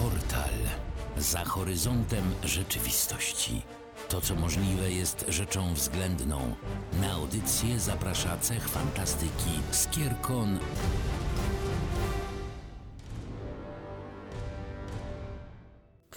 Portal. Za horyzontem rzeczywistości. To, co możliwe, jest rzeczą względną. Na audycję zaprasza cech fantastyki Skierkon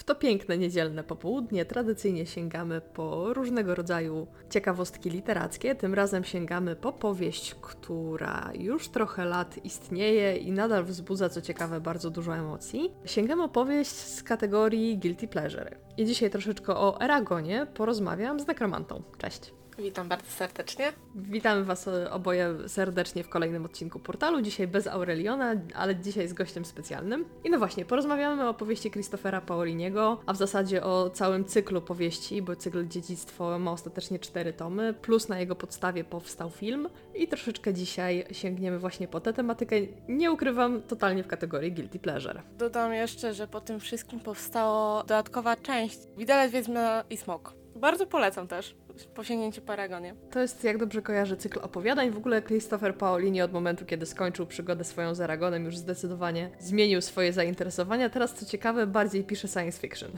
W to piękne niedzielne popołudnie tradycyjnie sięgamy po różnego rodzaju ciekawostki literackie. Tym razem sięgamy po powieść, która już trochę lat istnieje i nadal wzbudza, co ciekawe, bardzo dużo emocji. Sięgamy powieść z kategorii Guilty Pleasure. I dzisiaj troszeczkę o Eragonie porozmawiam z nekromantą. Cześć! Witam bardzo serdecznie. Witamy Was oboje serdecznie w kolejnym odcinku portalu. Dzisiaj bez Aureliona, ale dzisiaj z gościem specjalnym. I no właśnie, porozmawiamy o powieści Christophera Paoliniego, a w zasadzie o całym cyklu powieści, bo cykl Dziedzictwo ma ostatecznie cztery tomy, plus na jego podstawie powstał film. I troszeczkę dzisiaj sięgniemy właśnie po tę tematykę. Nie ukrywam, totalnie w kategorii Guilty Pleasure. Dodam jeszcze, że po tym wszystkim powstała dodatkowa część Widelec, Wiedźma i Smok. Bardzo polecam też po sięgnięciu Paragonie. To jest, jak dobrze kojarzę, cykl opowiadań. W ogóle Christopher Paolini od momentu, kiedy skończył przygodę swoją z Aragonem, już zdecydowanie zmienił swoje zainteresowania. Teraz, co ciekawe, bardziej pisze science fiction.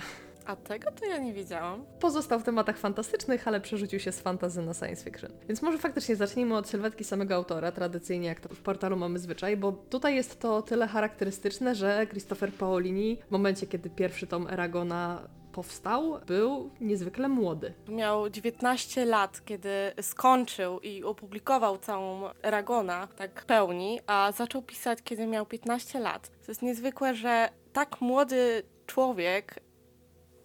A tego to ja nie wiedziałam. Pozostał w tematach fantastycznych, ale przerzucił się z fantazy na science fiction. Więc może faktycznie zacznijmy od sylwetki samego autora, tradycyjnie jak to w portalu mamy zwyczaj, bo tutaj jest to tyle charakterystyczne, że Christopher Paolini w momencie, kiedy pierwszy tom Aragona powstał, był niezwykle młody. Miał 19 lat, kiedy skończył i opublikował całą Eragona tak w pełni, a zaczął pisać, kiedy miał 15 lat. To jest niezwykłe, że tak młody człowiek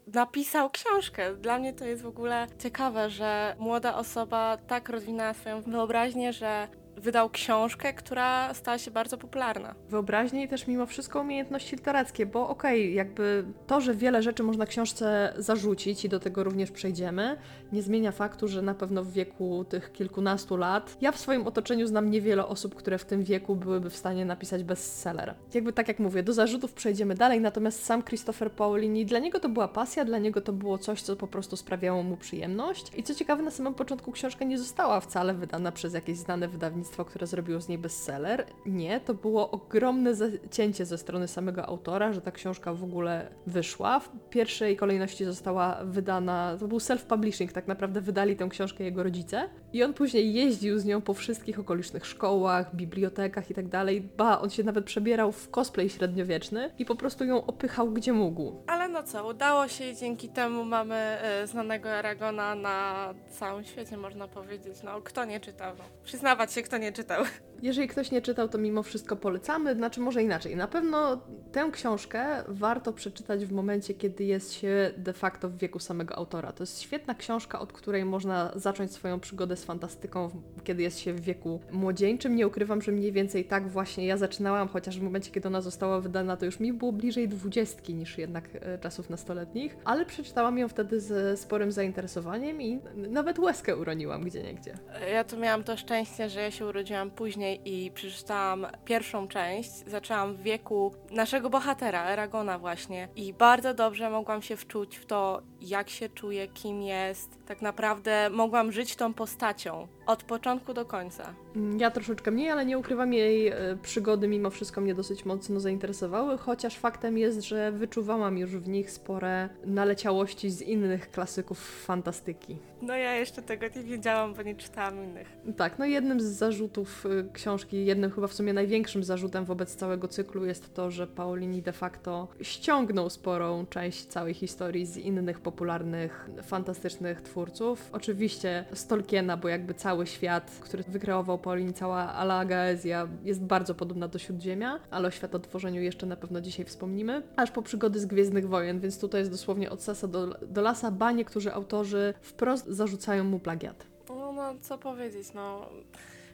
napisał książkę. Dla mnie to jest w ogóle ciekawe, że młoda osoba tak rozwinęła swoją wyobraźnię, że wydał książkę, która stała się bardzo popularna. Wyobraźnie i też mimo wszystko umiejętności literackie, bo okej, okay, jakby to, że wiele rzeczy można książce zarzucić i do tego również przejdziemy, nie zmienia faktu, że na pewno w wieku tych kilkunastu lat, ja w swoim otoczeniu znam niewiele osób, które w tym wieku byłyby w stanie napisać bestseller. Jakby tak jak mówię, do zarzutów przejdziemy dalej, natomiast sam Christopher Paolini, dla niego to była pasja, dla niego to było coś, co po prostu sprawiało mu przyjemność. I co ciekawe, na samym początku książka nie została wcale wydana przez jakieś znane wydawnictwo wydawnictwo, które zrobiło z niej bestseller. Nie, to było ogromne zacięcie ze strony samego autora, że ta książka w ogóle wyszła. W pierwszej kolejności została wydana, to był self-publishing, tak naprawdę wydali tę książkę jego rodzice. I on później jeździł z nią po wszystkich okolicznych szkołach, bibliotekach i tak dalej. Ba, on się nawet przebierał w cosplay średniowieczny i po prostu ją opychał gdzie mógł. No co, udało się i dzięki temu mamy y, znanego Aragona na całym świecie, można powiedzieć. No, kto nie czytał? No. Przyznawać się, kto nie czytał. Jeżeli ktoś nie czytał, to mimo wszystko polecamy, znaczy może inaczej. Na pewno tę książkę warto przeczytać w momencie, kiedy jest się de facto w wieku samego autora. To jest świetna książka, od której można zacząć swoją przygodę z fantastyką, kiedy jest się w wieku młodzieńczym. Nie ukrywam, że mniej więcej tak właśnie ja zaczynałam, chociaż w momencie, kiedy ona została wydana, to już mi było bliżej dwudziestki niż jednak e, czasów nastoletnich, ale przeczytałam ją wtedy z sporym zainteresowaniem i nawet łezkę uroniłam gdzie niegdzie. Ja tu miałam to szczęście, że ja się urodziłam później i przeczytałam pierwszą część. Zaczęłam w wieku naszego bohatera, Eragona właśnie i bardzo dobrze mogłam się wczuć w to, jak się czuje, kim jest. Tak naprawdę mogłam żyć tą postacią od początku do końca. Ja troszeczkę mniej, ale nie ukrywam jej e, przygody mimo wszystko mnie dosyć mocno zainteresowały, chociaż faktem jest, że wyczuwałam już w nich spore naleciałości z innych klasyków fantastyki. No ja jeszcze tego nie wiedziałam, bo nie czytałam innych. Tak, no jednym z zarzutów e, książki, jednym chyba w sumie największym zarzutem wobec całego cyklu jest to, że Paolini de facto ściągnął sporą część całej historii z innych popularnych, fantastycznych twórców. Oczywiście z Tolkiena, bo jakby cały świat, który wykreował Paulin, cała Alagaezja jest bardzo podobna do Śródziemia, ale o światotworzeniu jeszcze na pewno dzisiaj wspomnimy. Aż po przygody z Gwiezdnych Wojen, więc tutaj jest dosłownie od sasa do, do lasa, ba niektórzy autorzy wprost zarzucają mu plagiat. No, no co powiedzieć, no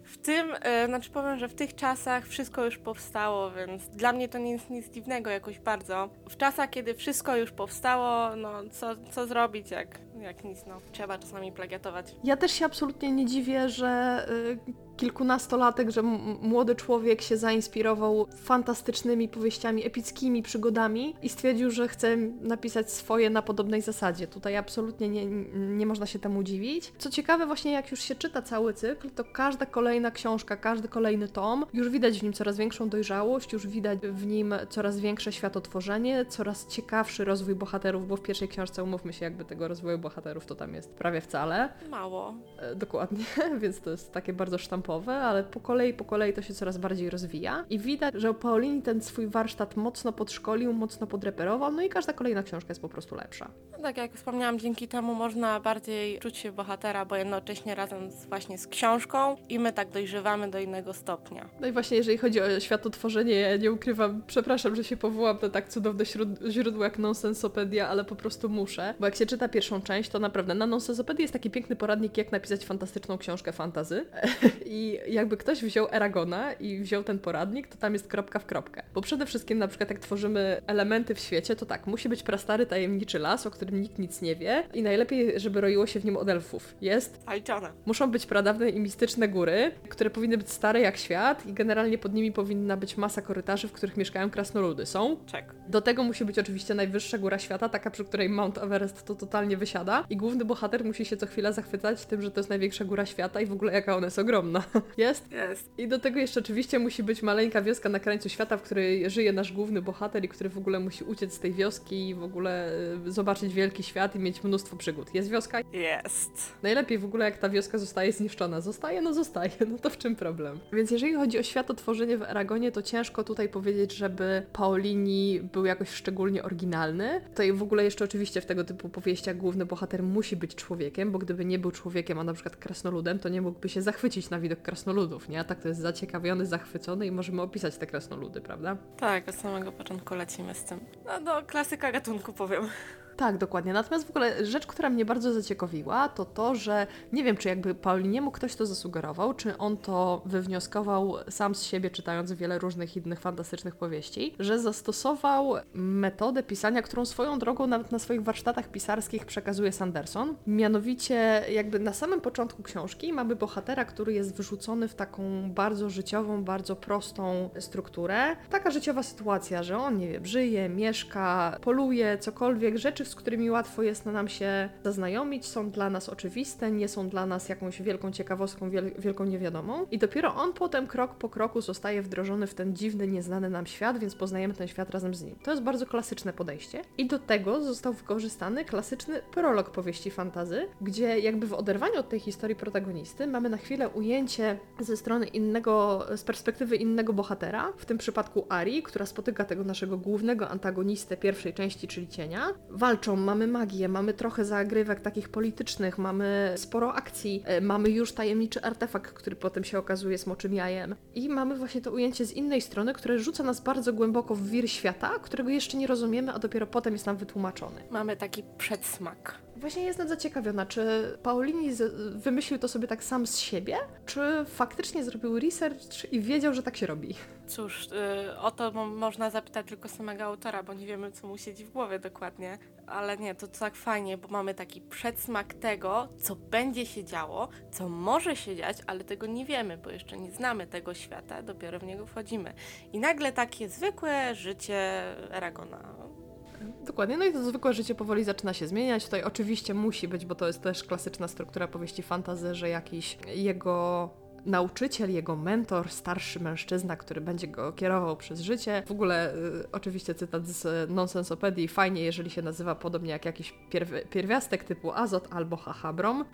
w tym, e, znaczy powiem, że w tych czasach wszystko już powstało, więc dla mnie to nie jest nic dziwnego jakoś bardzo. W czasach, kiedy wszystko już powstało, no co, co zrobić, jak Jak nic, no. Trzeba czasami plagiatować. Ja też się absolutnie nie dziwię, że y, kilkunastolatek, że młody człowiek się zainspirował fantastycznymi powieściami, epickimi przygodami i stwierdził, że chce napisać swoje na podobnej zasadzie. Tutaj absolutnie nie, nie można się temu dziwić. Co ciekawe, właśnie jak już się czyta cały cykl, to każda kolejna książka, każdy kolejny tom, już widać w nim coraz większą dojrzałość, już widać w nim coraz większe światotworzenie, coraz ciekawszy rozwój bohaterów, bo w pierwszej książce, umówmy się, jakby tego rozwoju bohaterów to tam jest prawie wcale. Mało. E, Dokładnie, więc to jest takie bardzo sztampowe, ale po kolei, po kolei to się coraz bardziej rozwija. I widać, że Paulini ten swój warsztat mocno podszkolił, mocno podreperował, no i każda kolejna książka jest po prostu lepsza. No tak jak wspomniałam, dzięki temu można bardziej czuć się bohatera, bo jednocześnie razem z, właśnie z książką i my tak dojrzewamy do innego stopnia. No i właśnie jeżeli chodzi o światotworzenie, ja nie ukrywam, przepraszam, że się powołam na tak cudowne źródło jak Nonsensopedia, ale po prostu muszę, bo jak się czyta pierwszą część, to naprawdę na Nonsensopedii jest taki piękny poradnik, jak napisać fantastyczną książkę fantazy. I jakby ktoś wziął Eragona i wziął ten poradnik, to tam jest kropka w kropkę. Bo przede wszystkim na przykład jak tworzymy elementy w świecie, to tak, musi być prastary tajemniczy las, o którym nikt nic nie wie i najlepiej, żeby roiło się w nim od elfów. Jest Zaliczone. Muszą być pradawne i mistyczne góry, które powinny być stare jak świat i generalnie pod nimi powinna być masa korytarzy, w których mieszkają krasnoludy. Są? Czek. Do tego musi być oczywiście najwyższa góra świata, taka przy której Mount Everest to totalnie wysiada i główny bohater musi się co chwila zachwycać tym, że to jest największa góra świata i w ogóle jaka ona jest ogromna. Jest? Jest. I do tego jeszcze oczywiście musi być maleńka wioska na krańcu świata, w której żyje nasz główny bohater i który w ogóle musi uciec z tej wioski i w ogóle y, zobaczyć wielki świat i mieć mnóstwo przygód. Jest wioska? Jest. Najlepiej w ogóle jak ta wioska zostaje zniszczona. Zostaje? No zostaje, no to w czym problem? Więc jeżeli chodzi o światotworzenie w Aragonie, to ciężko tutaj powiedzieć, żeby Paulini był jakoś szczególnie oryginalny. Tutaj w ogóle jeszcze oczywiście w tego typu powieściach główny bohater musi być człowiekiem, bo gdyby nie był człowiekiem, a na przykład krasnoludem, to nie mógłby się zachwycić na widok krasnoludów, nie? A tak to jest zaciekawiony, zachwycony i możemy opisać te krasnoludy, prawda? Tak, od samego początku lecimy z tym. No, no klasyka gatunku powiem. Tak, dokładnie. Natomiast w ogóle rzecz, która mnie bardzo zaciekawiła, to to, że nie wiem, czy jakby Pauliniemu ktoś to zasugerował, czy on to wywnioskował sam z siebie, czytając wiele różnych innych fantastycznych powieści, że zastosował metodę pisania, którą swoją drogą nawet na swoich warsztatach pisarskich przekazuje Sanderson. Mianowicie, jakby na samym początku książki mamy bohatera, który jest wrzucony w taką bardzo życiową, bardzo prostą strukturę. Taka życiowa sytuacja, że on, nie wiem, żyje, mieszka, poluje, cokolwiek, rzeczy, z którymi łatwo jest nam się zaznajomić, są dla nas oczywiste, nie są dla nas jakąś wielką ciekawostką, wiel wielką niewiadomą. I dopiero on potem krok po kroku zostaje wdrożony w ten dziwny, nieznany nam świat, więc poznajemy ten świat razem z nim. To jest bardzo klasyczne podejście. I do tego został wykorzystany klasyczny prolog powieści fantazy, gdzie jakby w oderwaniu od tej historii protagonisty mamy na chwilę ujęcie ze strony innego, z perspektywy innego bohatera, w tym przypadku Ari, która spotyka tego naszego głównego antagonistę pierwszej części, czyli cienia. Walczą, mamy magię, mamy trochę zagrywek takich politycznych, mamy sporo akcji, e, mamy już tajemniczy artefakt, który potem się okazuje smoczym jajem. I mamy właśnie to ujęcie z innej strony, które rzuca nas bardzo głęboko w wir świata, którego jeszcze nie rozumiemy, a dopiero potem jest nam wytłumaczony. Mamy taki przedsmak. Właśnie jestem zaciekawiona, czy Paulini z- wymyślił to sobie tak sam z siebie, czy faktycznie zrobił research i wiedział, że tak się robi. Cóż, y, o to mo- można zapytać tylko samego autora, bo nie wiemy, co mu siedzi w głowie dokładnie. Ale nie, to tak fajnie, bo mamy taki przedsmak tego, co będzie się działo, co może się dziać, ale tego nie wiemy, bo jeszcze nie znamy tego świata, dopiero w niego wchodzimy. I nagle takie zwykłe życie Aragona. Dokładnie, no i to zwykłe życie powoli zaczyna się zmieniać. Tutaj oczywiście musi być, bo to jest też klasyczna struktura powieści fantazy, że jakiś jego nauczyciel, jego mentor, starszy mężczyzna, który będzie go kierował przez życie. W ogóle y, oczywiście cytat z Nonsensopedii, fajnie jeżeli się nazywa podobnie jak jakiś pierw- pierwiastek typu azot albo hachabrom.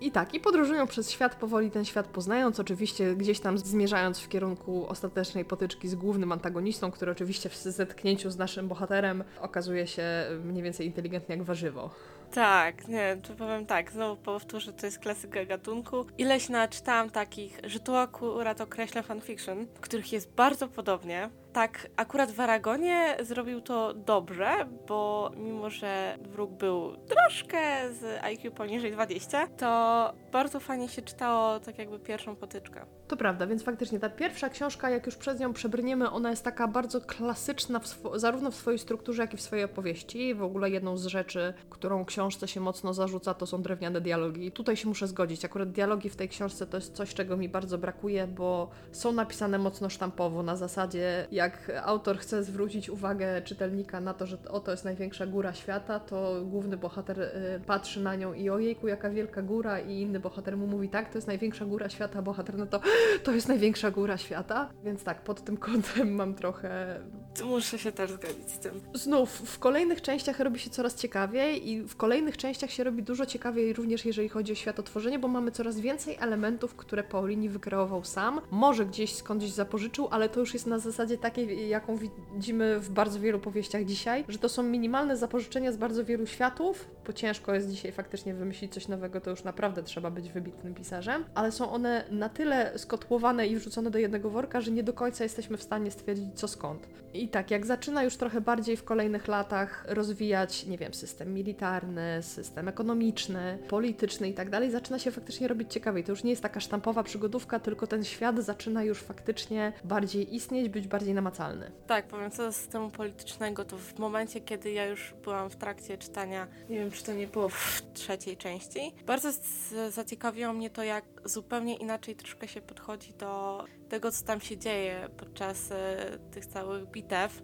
I tak, i podróżują przez świat, powoli ten świat poznając, oczywiście gdzieś tam zmierzając w kierunku ostatecznej potyczki z głównym antagonistą, który oczywiście w zetknięciu z naszym bohaterem okazuje się mniej więcej inteligentny jak warzywo. Tak, nie, to powiem tak, znowu powtórzę, to jest klasyka gatunku. Ileś naczytałam takich, że tu akurat określa fanfiction, których jest bardzo podobnie, tak, akurat w Aragonie zrobił to dobrze, bo mimo, że wróg był troszkę z IQ poniżej 20, to bardzo fajnie się czytało tak jakby pierwszą potyczkę. To prawda, więc faktycznie ta pierwsza książka, jak już przez nią przebrniemy, ona jest taka bardzo klasyczna, w swo- zarówno w swojej strukturze, jak i w swojej opowieści. W ogóle jedną z rzeczy, którą książce się mocno zarzuca, to są drewniane dialogi. Tutaj się muszę zgodzić. Akurat dialogi w tej książce to jest coś, czego mi bardzo brakuje, bo są napisane mocno sztampowo, na zasadzie jak autor chce zwrócić uwagę czytelnika na to, że oto jest największa góra świata, to główny bohater y, patrzy na nią i ojejku, jaka wielka góra i inny bohater mu mówi tak, to jest największa góra świata, bohater no to to jest największa góra świata. Więc tak, pod tym kątem mam trochę. Muszę się też zgodzić z tym. Znów, w kolejnych częściach robi się coraz ciekawiej i w kolejnych częściach się robi dużo ciekawiej również jeżeli chodzi o światotworzenie, bo mamy coraz więcej elementów, które Paulini wykreował sam. Może gdzieś skądś zapożyczył, ale to już jest na zasadzie takiej, jaką widzimy w bardzo wielu powieściach dzisiaj, że to są minimalne zapożyczenia z bardzo wielu światów, bo ciężko jest dzisiaj faktycznie wymyślić coś nowego, to już naprawdę trzeba być wybitnym pisarzem, ale są one na tyle skotłowane i wrzucone do jednego worka, że nie do końca jesteśmy w stanie stwierdzić co skąd. I tak, jak zaczyna już trochę bardziej w kolejnych latach rozwijać, nie wiem, system militarny, system ekonomiczny, polityczny i tak dalej, zaczyna się faktycznie robić ciekawiej. To już nie jest taka sztampowa przygodówka, tylko ten świat zaczyna już faktycznie bardziej istnieć, być bardziej namacalny. Tak, powiem co do systemu politycznego, to w momencie, kiedy ja już byłam w trakcie czytania, nie wiem czy to nie było w trzeciej części, bardzo zaciekawiło mnie to, jak zupełnie inaczej troszkę się podchodzi do tego, co tam się dzieje podczas e, tych całych bitew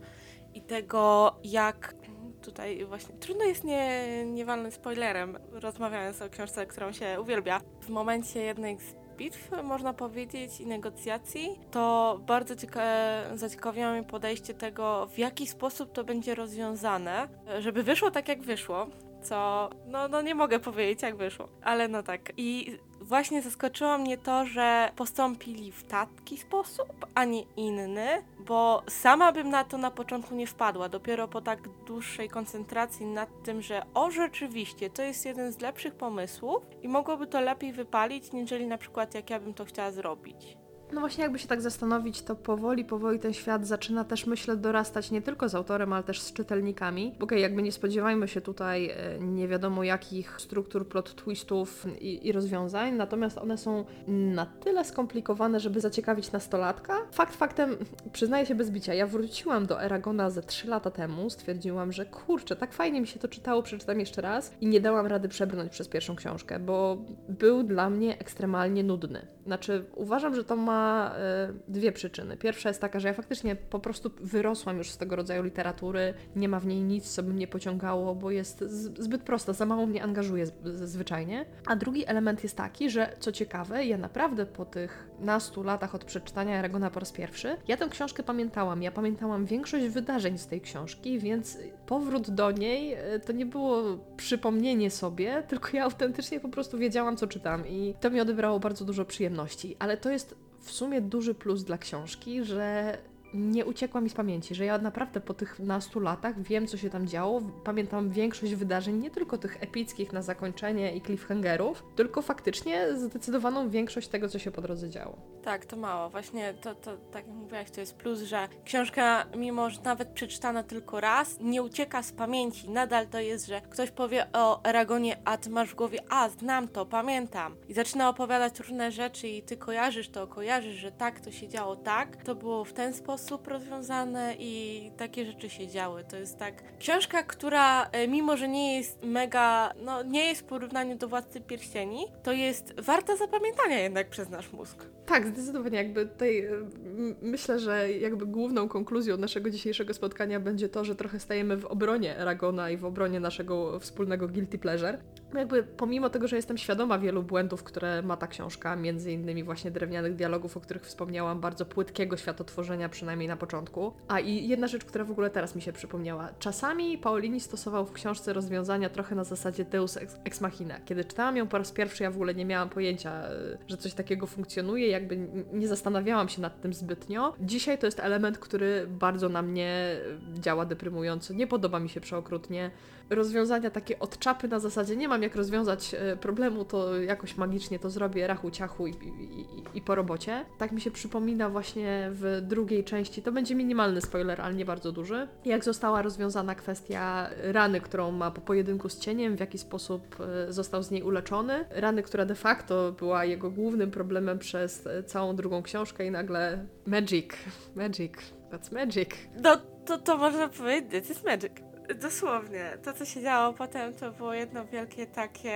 i tego, jak tutaj właśnie trudno jest nie, nie spoilerem, rozmawiając o książce, którą się uwielbia. W momencie jednej z bitw, można powiedzieć, i negocjacji, to bardzo cieka- zaciekawiło mnie podejście tego, w jaki sposób to będzie rozwiązane, żeby wyszło tak, jak wyszło. Co, no, no nie mogę powiedzieć, jak wyszło, ale no tak. I właśnie zaskoczyło mnie to, że postąpili w taki sposób, a nie inny, bo sama bym na to na początku nie wpadła. Dopiero po tak dłuższej koncentracji nad tym, że o rzeczywiście to jest jeden z lepszych pomysłów i mogłoby to lepiej wypalić, niżeli na przykład jak ja bym to chciała zrobić. No właśnie, jakby się tak zastanowić, to powoli, powoli ten świat zaczyna też, myślę, dorastać nie tylko z autorem, ale też z czytelnikami. Okej, jakby nie spodziewajmy się tutaj e, nie wiadomo jakich struktur, plot twistów i, i rozwiązań, natomiast one są na tyle skomplikowane, żeby zaciekawić nastolatka. Fakt faktem, przyznaję się bez bicia, ja wróciłam do Eragona ze 3 lata temu, stwierdziłam, że kurczę, tak fajnie mi się to czytało, przeczytam jeszcze raz i nie dałam rady przebrnąć przez pierwszą książkę, bo był dla mnie ekstremalnie nudny. Znaczy, uważam, że to ma e, dwie przyczyny. Pierwsza jest taka, że ja faktycznie po prostu wyrosłam już z tego rodzaju literatury, nie ma w niej nic, co by mnie pociągało, bo jest zbyt prosta, za mało mnie angażuje zwyczajnie. A drugi element jest taki, że co ciekawe, ja naprawdę po tych nastu latach od przeczytania Aragona po raz pierwszy, ja tę książkę pamiętałam. Ja pamiętałam większość wydarzeń z tej książki, więc powrót do niej e, to nie było przypomnienie sobie, tylko ja autentycznie po prostu wiedziałam, co czytam i to mi odebrało bardzo dużo przyjemności. Ale to jest w sumie duży plus dla książki, że nie uciekła mi z pamięci, że ja naprawdę po tych nastu latach wiem, co się tam działo. Pamiętam większość wydarzeń, nie tylko tych epickich na zakończenie i cliffhangerów, tylko faktycznie zdecydowaną większość tego, co się po drodze działo. Tak, to mało. Właśnie to, to tak jak mówiłaś, to jest plus, że książka, mimo że nawet przeczytana tylko raz, nie ucieka z pamięci. Nadal to jest, że ktoś powie o Eragonie, a ty masz w głowie, a znam to, pamiętam. I zaczyna opowiadać różne rzeczy i ty kojarzysz to, kojarzysz, że tak, to się działo tak. To było w ten sposób rozwiązane i takie rzeczy się działy. To jest tak. Książka, która e, mimo, że nie jest mega, no nie jest w porównaniu do Władcy Pierścieni, to jest warta zapamiętania jednak przez nasz mózg. Tak, zdecydowanie jakby tutaj m- myślę, że jakby główną konkluzją naszego dzisiejszego spotkania będzie to, że trochę stajemy w obronie Aragona i w obronie naszego wspólnego guilty pleasure. Jakby pomimo tego, że jestem świadoma wielu błędów, które ma ta książka, między innymi właśnie drewnianych dialogów, o których wspomniałam, bardzo płytkiego światotworzenia, przynajmniej na początku. A i jedna rzecz, która w ogóle teraz mi się przypomniała. Czasami Paolini stosował w książce rozwiązania trochę na zasadzie Deus ex, machina. Kiedy czytałam ją po raz pierwszy, ja w ogóle nie miałam pojęcia, y, że coś takiego funkcjonuje, jakby nie zastanawiałam się nad tym zbytnio. Dzisiaj to jest element, który bardzo na mnie y, działa deprymująco. Nie podoba mi się przeokrutnie. Rozwiązania takie od czapy na zasadzie nie mam jak rozwiązać e, problemu, to jakoś magicznie to zrobię, rachu ciachu i, i, i, po robocie. Tak mi się przypomina właśnie w drugiej części, to będzie minimalny spoiler, ale nie bardzo duży, jak została rozwiązana kwestia rany, którą ma po pojedynku z cieniem, w jaki sposób e, został z niej uleczony. Rany, która de facto była jego głównym problemem przez e, całą drugą książkę i nagle magic, magic, that's magic. No, to, to można powiedzieć, is magic. Dosłownie. To, co się działo potem, to było jedno wielkie takie...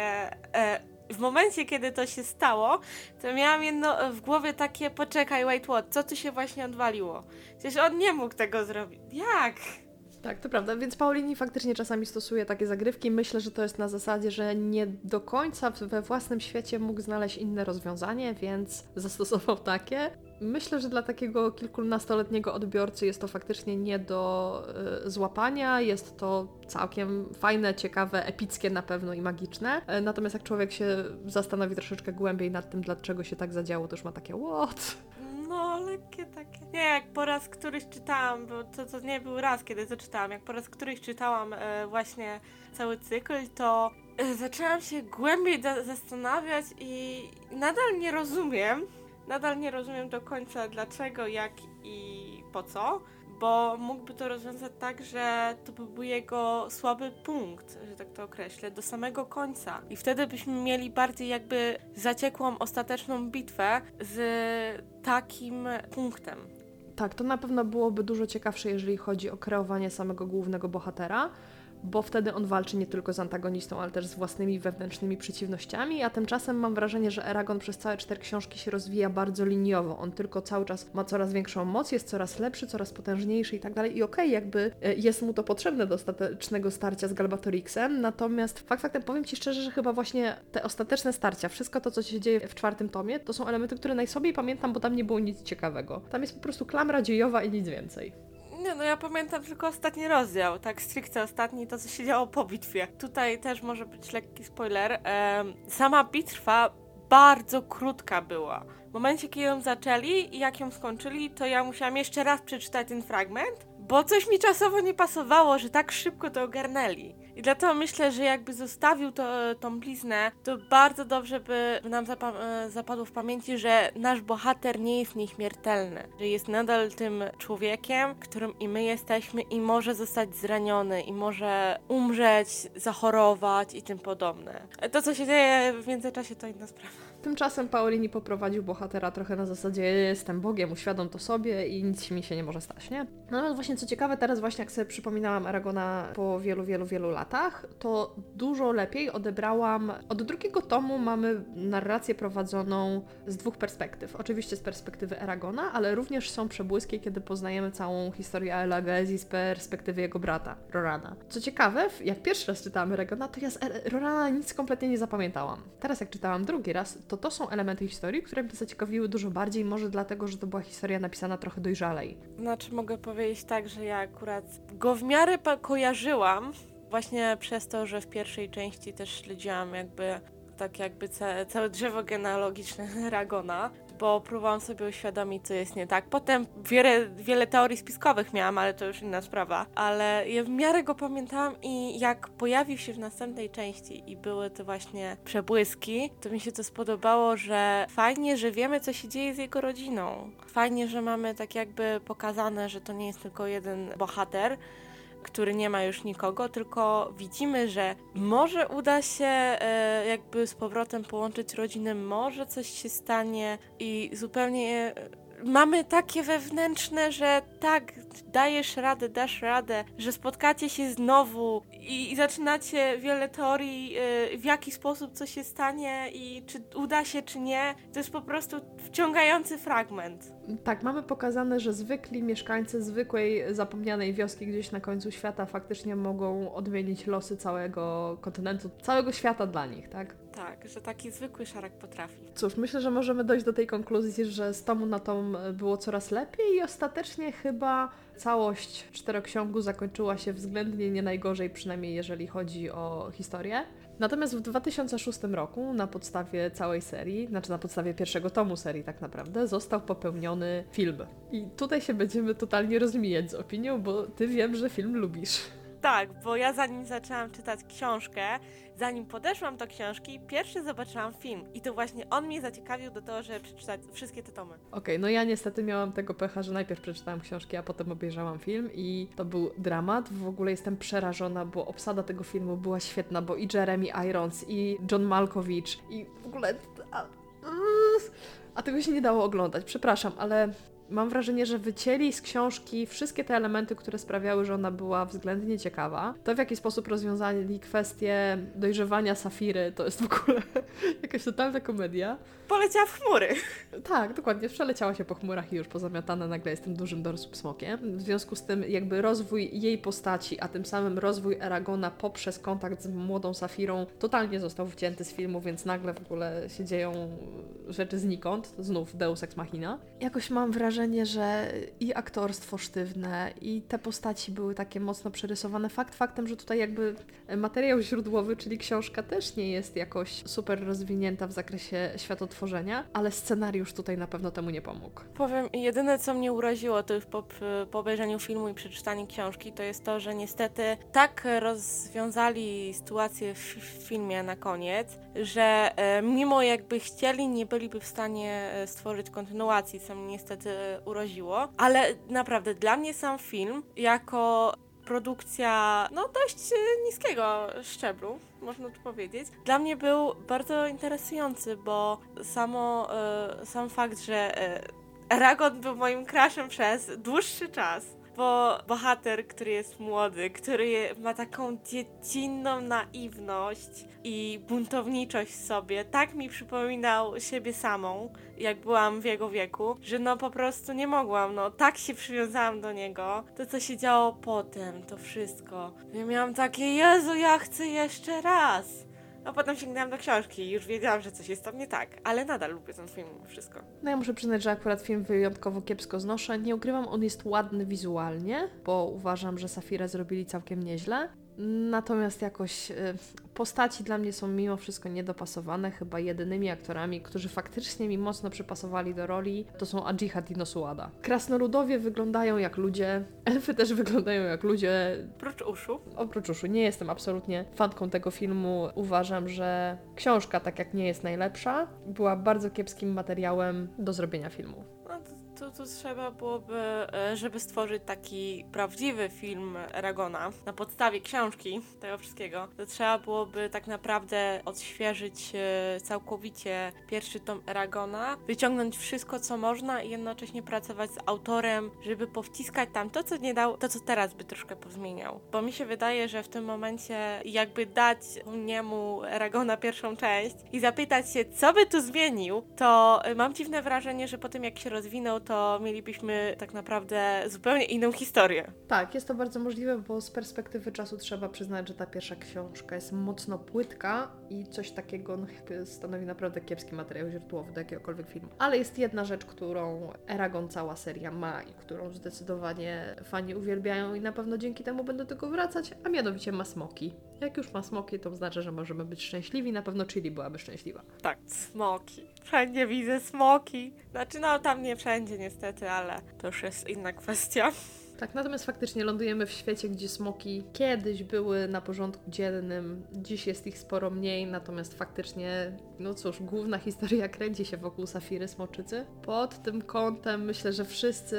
E, w momencie, kiedy to się stało, to miałam jedno w głowie takie, poczekaj, wait, what, co tu się właśnie odwaliło? Przecież on nie mógł tego zrobić. Jak? Tak, to prawda, więc Paulini faktycznie czasami stosuje takie zagrywki. Myślę, że to jest na zasadzie, że nie do końca we własnym świecie mógł znaleźć inne rozwiązanie, więc zastosował takie. Myślę, że dla takiego kilkunastoletniego odbiorcy jest to faktycznie nie do y, złapania. Jest to całkiem fajne, ciekawe, epickie na pewno i magiczne. E, Natomiast jak człowiek się zastanowi troszeczkę głębiej nad tym, dlaczego się tak zadziało, to już ma takie what? No, lekkie takie. Nie, jak po raz któryś czytałam, bo to, to nie był raz, kiedy to czytałam, jak po raz któryś czytałam e, właśnie cały cykl, to e, zaczęłam się głębiej za- zastanawiać i nadal nie rozumiem, nadal nie rozumiem do końca dlaczego, jak i po co, bo mógłby to rozwiązać tak, że to by był jego słaby punkt, że tak to określę, do samego końca. I wtedy byśmy mieli bardziej jakby zaciekłą ostateczną bitwę z takim punktem. Tak, to na pewno byłoby dużo ciekawsze, jeżeli chodzi o kreowanie samego głównego bohatera, bo wtedy on walczy nie tylko z antagonistą, ale też z własnymi wewnętrznymi przeciwnościami, a tymczasem mam wrażenie, że Eragon przez całe cztery książki się rozwija bardzo liniowo. On tylko cały czas ma coraz większą moc, jest coraz lepszy, coraz potężniejszy i tak dalej. I okej, jakby e, jest mu to potrzebne do ostatecznego starcia z Galbatorixem, natomiast fakt faktem powiem Ci szczerze, że chyba właśnie te ostateczne starcia, wszystko to, co się dzieje w czwartym tomie, to są elementy, które najsłabiej pamiętam, bo tam nie było nic ciekawego. Tam jest po prostu klamra dziejowa i nic więcej. Nie no, ja pamiętam tylko ostatni rozdział, tak stricte ostatni, to co się działo po bitwie. Tutaj też może być lekki spoiler. Em, sama bitwa bardzo krótka była. W momencie, kiedy ją zaczęli i jak ją skończyli, to ja musiałam jeszcze raz przeczytać ten fragment, bo coś mi czasowo nie pasowało, że tak szybko to ogarnęli. I dlatego myślę, że jakby zostawił to, tą bliznę, to bardzo dobrze by nam zapa- e, zapadło w pamięci, że nasz bohater nie jest nieśmiertelny, że jest nadal tym człowiekiem, którym i my jesteśmy i może zostać zraniony i może umrzeć, zachorować i tym podobne. E, To, co się dzieje w międzyczasie, to inna sprawa. Tymczasem Paulini poprowadził bohatera trochę na zasadzie jestem Bogiem, uświadom to sobie i nic mi się nie może stać, nie? Natomiast właśnie co ciekawe, teraz właśnie jak sobie przypominałam Aragona po wielu, wielu, wielu latach, to dużo lepiej odebrałam. Od drugiego tomu mamy narrację prowadzoną z dwóch perspektyw. Oczywiście z perspektywy Aragona, ale również są przebłyski, kiedy poznajemy całą historię Elagezi z perspektywy jego brata, Rorana. Co ciekawe, jak pierwszy raz czytałam Aragona, to ja z Rorana nic kompletnie nie zapamiętałam. Teraz jak czytałam drugi raz, to to są elementy historii, które mnie zaciekawiły dużo bardziej, może dlatego, że to była historia napisana trochę dojrzalej. Znaczy, mogę powiedzieć tak, że ja akurat go w miarę kojarzyłam, właśnie przez to, że w pierwszej części też śledziłam jakby tak jakby ca- całe drzewo genealogiczne Ragona, bo próbowałam sobie uświadomić, co jest nie tak. Potem wiele, wiele teorii spiskowych miałam, ale to już inna sprawa. Ale ja w miarę go pamiętałam i jak pojawił się w następnej części i były to właśnie przebłyski, to mi się to spodobało, że fajnie, że wiemy, co się dzieje z jego rodziną. Fajnie, że mamy tak jakby pokazane, że to nie jest tylko jeden bohater, który nie ma już nikogo, tylko widzimy, że może uda się e, jakby z powrotem połączyć rodziny, może coś się stanie i zupełnie e, mamy takie wewnętrzne, że tak, dajesz radę, dasz radę, że spotkacie się znowu i, i zaczynacie wiele teorii, e, w jaki sposób coś się stanie i czy uda się, czy nie. To jest po prostu wciągający fragment. Tak, mamy pokazane, że zwykli mieszkańcy zwykłej, zapomnianej wioski gdzieś na końcu świata faktycznie mogą odmienić losy całego kontynentu, całego świata dla nich, tak? Tak, że taki zwykły szarak potrafi. Cóż, myślę, że możemy dojść do tej konkluzji, że z tomu na tom było coraz lepiej i ostatecznie chyba całość czteroksiągu zakończyła się względnie nie najgorzej, przynajmniej jeżeli chodzi o historię. Natomiast w 2006 roku na podstawie całej serii, znaczy na podstawie pierwszego tomu serii tak naprawdę, został popełniony film. I tutaj się będziemy totalnie rozmijać z opinią, bo ty wiem, że film lubisz. Tak, bo ja zanim zaczęłam czytać książkę, zanim podeszłam do książki, pierwszy zobaczyłam film. I to właśnie on mnie zaciekawił do tego, żeby przeczytać wszystkie te tomy. Okej, no ja niestety miałam tego pecha, że najpierw przeczytałam książki, a potem obejrzałam film i to był dramat. W ogóle jestem przerażona, bo obsada tego filmu była świetna, bo i Jeremy Irons, i John Malkovich, i w ogóle... A, a tego się nie dało oglądać, przepraszam, ale mam wrażenie, że wycięli z książki wszystkie te elementy, które sprawiały, że ona była względnie ciekawa. To, w jaki sposób rozwiązali kwestię dojrzewania Safiry, to jest w ogóle jakaś totalna komedia. Poleciała w chmury. Tak, dokładnie. Przeleciała się po chmurach i już pozamiatana nagle jest tym dużym dorosłym smokiem. W związku z tym jakby rozwój jej postaci, a tym samym rozwój Aragona poprzez kontakt z młodą Safirą totalnie został wcięty z filmu, więc nagle w ogóle się dzieją rzeczy znikąd. Znów Deus Ex Machina. Jakoś mam wrażenie, że i aktorstwo sztywne, i te postaci były takie mocno przerysowane. Fakt faktem, że tutaj jakby materiał źródłowy, czyli książka też nie jest jakoś super rozwinięta w zakresie światotworzenia, ale scenariusz tutaj na pewno temu nie pomógł. Powiem, jedyne co mnie uraziło to już po, po obejrzeniu filmu i przeczytaniu książki, to jest to, że niestety tak rozwiązali sytuację w, w filmie na koniec, że e, mimo jakby chcieli, nie byliby w stanie e, stworzyć kontynuacji, co mnie niestety uraziło. Ale naprawdę, dla mnie sam film, jako produkcja no dość e, niskiego szczeblu, można tu powiedzieć. Dla mnie był bardzo interesujący, bo samo, e, sam fakt, że Aragon był moim crushem przez dłuższy czas. Bo bohater, który jest młody, który ma taką dziecinną naiwność i buntowniczość w sobie, tak mi przypominał siebie samą, jak byłam w jego wieku, że no po prostu nie mogłam, no tak się przywiązałam do niego. To co się działo potem, to wszystko. Ja miałam takie, Jezu, ja chcę jeszcze raz. A potem sięgnęłam do książki i już wiedziałam, że coś jest tam nie tak, ale nadal lubię ten film mimo wszystko. No ja muszę przyznać, że akurat film wyjątkowo kiepsko znoszę. Nie ukrywam, on jest ładny wizualnie, bo uważam, że Safirę zrobili całkiem nieźle. Natomiast jakoś y, postaci dla mnie są mimo wszystko niedopasowane. Chyba jedynymi aktorami, którzy faktycznie mi mocno przypasowali do roli, to są Adjihad i Nosuada. Krasnoludowie wyglądają jak ludzie, elfy też wyglądają jak ludzie, Prócz uszu. Oprócz uszu, nie jestem absolutnie fanką tego filmu. Uważam, że książka, tak jak nie jest najlepsza, była bardzo kiepskim materiałem do zrobienia filmu. To, to, trzeba byłoby, e, żeby stworzyć taki prawdziwy film Aragona na podstawie książki tego wszystkiego, to trzeba byłoby tak naprawdę odświeżyć e, całkowicie pierwszy tom Aragona, wyciągnąć wszystko co można i jednocześnie pracować z autorem, żeby powciskać tam to, co nie dał, to co teraz by troszkę pozmieniał. Bo mi się wydaje, że w tym momencie jakby dać niemu Aragona pierwszą część i zapytać się, co by tu zmienił, to y, mam dziwne wrażenie, że po tym jak się rozwinął, to mielibyśmy tak naprawdę zupełnie inną historię. Tak, jest to bardzo możliwe, bo z perspektywy czasu trzeba przyznać, że ta pierwsza książka jest mocno płytka i coś takiego no, stanowi naprawdę kiepski materiał źródłowy do jakiegokolwiek filmu. Ale jest jedna rzecz, którą Eragon cała seria ma i którą zdecydowanie fani uwielbiają i na pewno dzięki temu będą do tego wracać, a mianowicie ma smoki. Jak już ma smoki, to oznacza, że możemy być szczęśliwi, na pewno Chili byłaby szczęśliwa. Tak, smoki. Wszędzie widzę smoki. Znaczy, no tam nie wszędzie niestety, ale to już jest inna kwestia. Tak, natomiast faktycznie lądujemy w świecie, gdzie smoki kiedyś były na porządku dziennym, dziś jest ich sporo mniej, natomiast faktycznie, no cóż, główna historia kręci się wokół Safiry Smoczycy. Pod tym kątem myślę, że wszyscy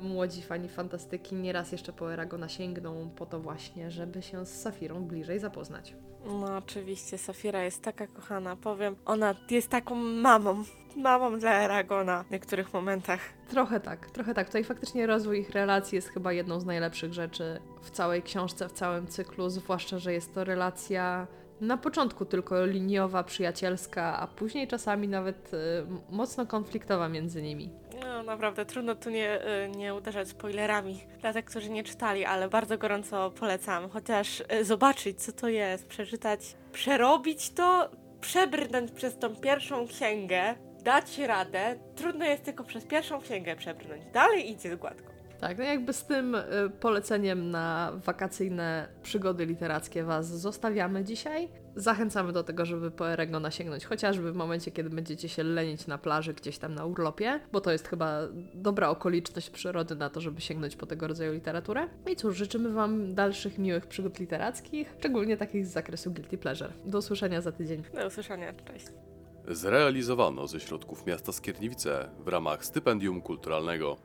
młodzi fani fantastyki nieraz jeszcze po Eragona sięgną po to właśnie, żeby się z Safirą bliżej zapoznać. No oczywiście, Safira jest taka kochana, powiem, ona jest taką mamą. Mamą dla Aragona w niektórych momentach. Trochę tak, trochę tak. Tutaj faktycznie rozwój ich relacji jest chyba jedną z najlepszych rzeczy w całej książce, w całym cyklu, zwłaszcza, że jest to relacja na początku tylko liniowa, przyjacielska, a później czasami nawet y, mocno konfliktowa między nimi. No naprawdę, trudno tu nie, y, nie uderzać spoilerami dla tych, którzy nie czytali, ale bardzo gorąco polecam. Chociaż y, zobaczyć, co to jest, przeczytać, przerobić to, przebrnąć przez tą pierwszą księgę, dać radę. Trudno jest tylko przez pierwszą księgę przebrnąć. Dalej idzie gładko. Tak, no jakby z tym y, poleceniem na wakacyjne przygody literackie Was zostawiamy dzisiaj. Zachęcamy do tego, żeby po Eregona sięgnąć, chociażby w momencie, kiedy będziecie się lenić na plaży gdzieś tam na urlopie, bo to jest chyba dobra okoliczność przyrody na to, żeby sięgnąć po tego rodzaju literaturę. I cóż, życzymy Wam dalszych miłych przygód literackich, szczególnie takich z zakresu Guilty Pleasure. Do usłyszenia za tydzień. Do usłyszenia, cześć. Zrealizowano ze środków miasta Skierniewice w ramach stypendium kulturalnego.